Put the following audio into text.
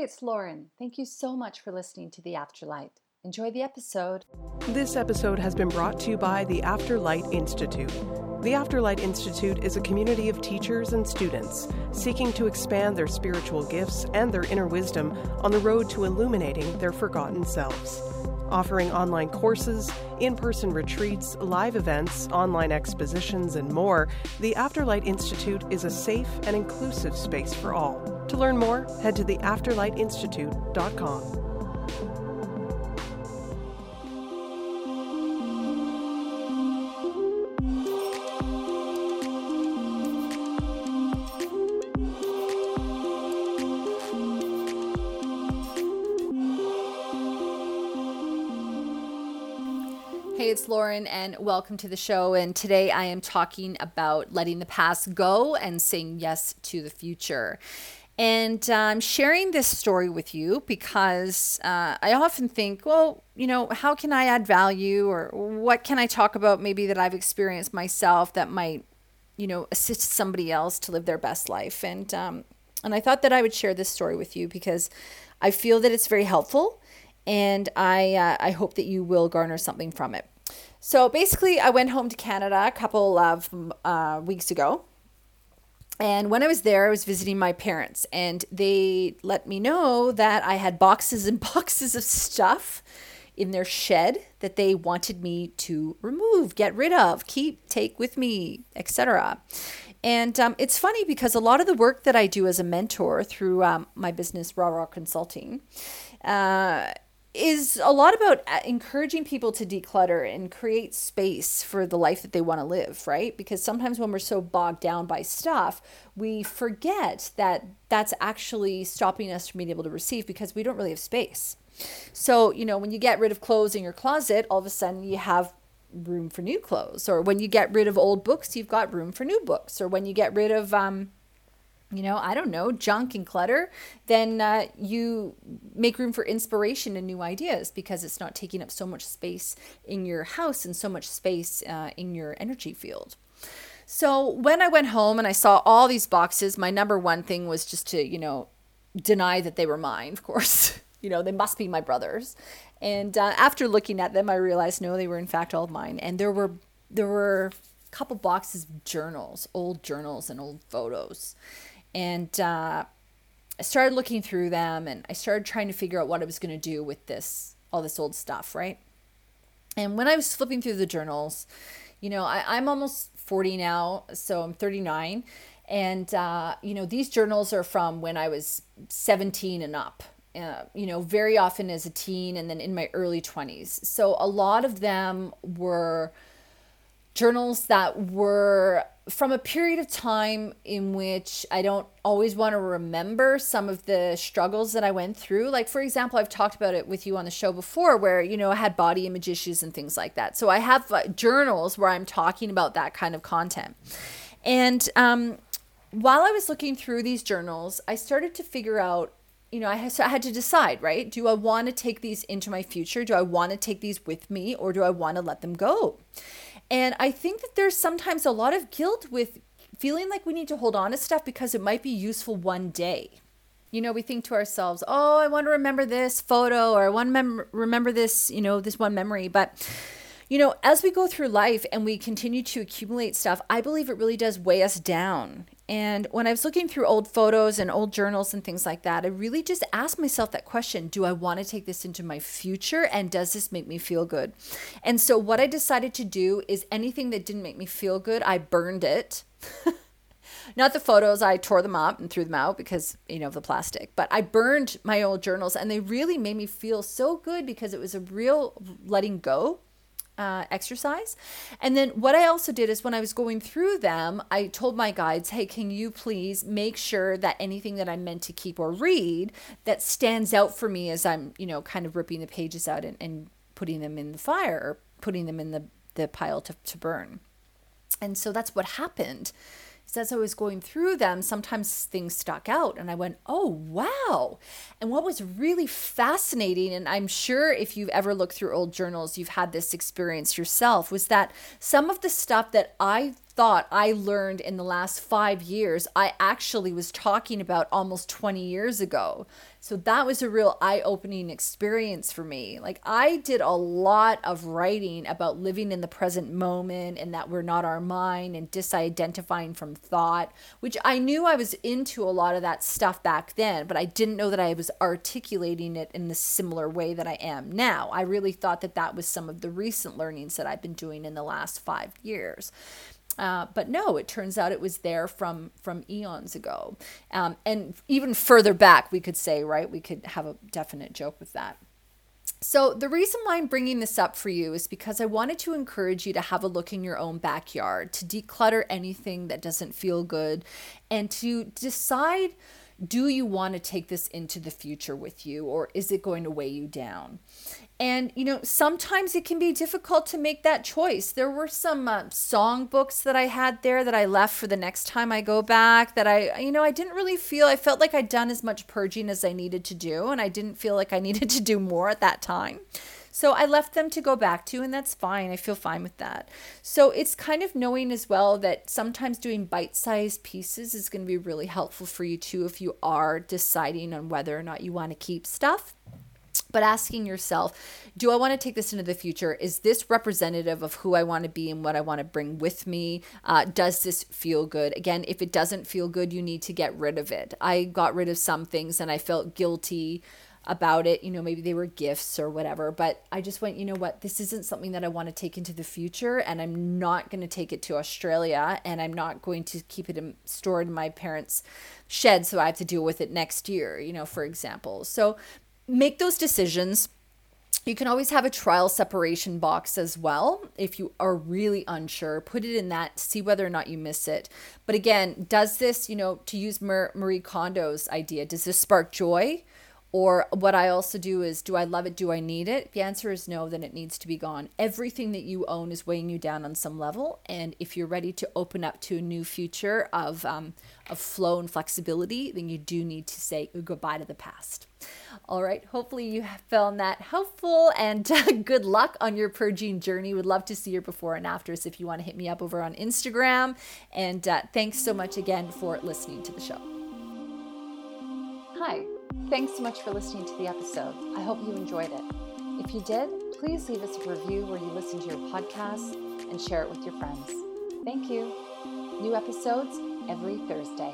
It's Lauren. Thank you so much for listening to The Afterlight. Enjoy the episode. This episode has been brought to you by the Afterlight Institute. The Afterlight Institute is a community of teachers and students seeking to expand their spiritual gifts and their inner wisdom on the road to illuminating their forgotten selves. Offering online courses, in person retreats, live events, online expositions, and more, the Afterlight Institute is a safe and inclusive space for all. To learn more, head to theafterlightinstitute.com. Hey, it's Lauren, and welcome to the show. And today I am talking about letting the past go and saying yes to the future. And I'm sharing this story with you because uh, I often think, well, you know, how can I add value or what can I talk about maybe that I've experienced myself that might, you know, assist somebody else to live their best life? And, um, and I thought that I would share this story with you because I feel that it's very helpful and I, uh, I hope that you will garner something from it. So basically, I went home to Canada a couple of uh, weeks ago. And when I was there, I was visiting my parents, and they let me know that I had boxes and boxes of stuff in their shed that they wanted me to remove, get rid of, keep, take with me, etc. And um, it's funny because a lot of the work that I do as a mentor through um, my business, Raw Raw Consulting, uh, is a lot about uh, encouraging people to declutter and create space for the life that they want to live, right? Because sometimes when we're so bogged down by stuff, we forget that that's actually stopping us from being able to receive because we don't really have space. So, you know, when you get rid of clothes in your closet, all of a sudden you have room for new clothes. Or when you get rid of old books, you've got room for new books. Or when you get rid of, um, you know, I don't know, junk and clutter, then uh, you make room for inspiration and new ideas because it's not taking up so much space in your house and so much space uh, in your energy field. So when I went home and I saw all these boxes, my number one thing was just to, you know, deny that they were mine, of course. you know, they must be my brother's. And uh, after looking at them, I realized no, they were in fact all mine. And there were there were a couple boxes of journals, old journals and old photos. And uh, I started looking through them and I started trying to figure out what I was going to do with this, all this old stuff, right? And when I was flipping through the journals, you know, I, I'm almost 40 now, so I'm 39. And, uh, you know, these journals are from when I was 17 and up. Uh, you know, very often as a teen and then in my early 20s. So a lot of them were journals that were from a period of time in which I don't always want to remember some of the struggles that I went through. Like, for example, I've talked about it with you on the show before where, you know, I had body image issues and things like that. So I have uh, journals where I'm talking about that kind of content. And um, while I was looking through these journals, I started to figure out you know, I had, I had to decide, right? Do I want to take these into my future? Do I want to take these with me or do I want to let them go? And I think that there's sometimes a lot of guilt with feeling like we need to hold on to stuff because it might be useful one day. You know, we think to ourselves, oh, I want to remember this photo or I want to mem- remember this, you know, this one memory. But, you know, as we go through life and we continue to accumulate stuff, I believe it really does weigh us down. And when I was looking through old photos and old journals and things like that, I really just asked myself that question Do I want to take this into my future? And does this make me feel good? And so, what I decided to do is anything that didn't make me feel good, I burned it. Not the photos, I tore them up and threw them out because, you know, of the plastic. But I burned my old journals and they really made me feel so good because it was a real letting go uh, exercise. And then what I also did is when I was going through them, I told my guides, hey, can you please make sure that anything that I'm meant to keep or read that stands out for me as I'm, you know, kind of ripping the pages out and, and putting them in the fire or putting them in the, the pile to, to burn. And so that's what happened as I was going through them, sometimes things stuck out, and I went, oh, wow. And what was really fascinating, and I'm sure if you've ever looked through old journals, you've had this experience yourself, was that some of the stuff that I thought I learned in the last five years, I actually was talking about almost 20 years ago. So that was a real eye opening experience for me. Like, I did a lot of writing about living in the present moment and that we're not our mind and disidentifying from thought, which I knew I was into a lot of that stuff back then, but I didn't know that I was articulating it in the similar way that I am now. I really thought that that was some of the recent learnings that I've been doing in the last five years. Uh, but no, it turns out it was there from from eons ago, um, and even further back, we could say, right? We could have a definite joke with that. So, the reason why I'm bringing this up for you is because I wanted to encourage you to have a look in your own backyard, to declutter anything that doesn't feel good, and to decide do you want to take this into the future with you, or is it going to weigh you down? And, you know, sometimes it can be difficult to make that choice. There were some uh, song books that I had there that I left for the next time I go back that I, you know, I didn't really feel, I felt like I'd done as much purging as I needed to do. And I didn't feel like I needed to do more at that time. So I left them to go back to, and that's fine. I feel fine with that. So it's kind of knowing as well that sometimes doing bite sized pieces is going to be really helpful for you too if you are deciding on whether or not you want to keep stuff but asking yourself, do I want to take this into the future? Is this representative of who I want to be and what I want to bring with me? Uh, does this feel good? Again, if it doesn't feel good, you need to get rid of it. I got rid of some things and I felt guilty about it. You know, maybe they were gifts or whatever, but I just went, you know what, this isn't something that I want to take into the future. And I'm not going to take it to Australia and I'm not going to keep it in, stored in my parents' shed so I have to deal with it next year, you know, for example. So make those decisions. You can always have a trial separation box as well if you are really unsure. Put it in that, see whether or not you miss it. But again, does this, you know, to use Marie Kondo's idea, does this spark joy? Or what I also do is, do I love it? Do I need it? If the answer is no, then it needs to be gone. Everything that you own is weighing you down on some level. And if you're ready to open up to a new future of, um, of flow and flexibility, then you do need to say goodbye to the past. All right. Hopefully, you found that helpful and uh, good luck on your purging journey. Would love to see your before and afters if you want to hit me up over on Instagram. And uh, thanks so much again for listening to the show. Hi. Thanks so much for listening to the episode. I hope you enjoyed it. If you did, please leave us a review where you listen to your podcast and share it with your friends. Thank you. New episodes every Thursday.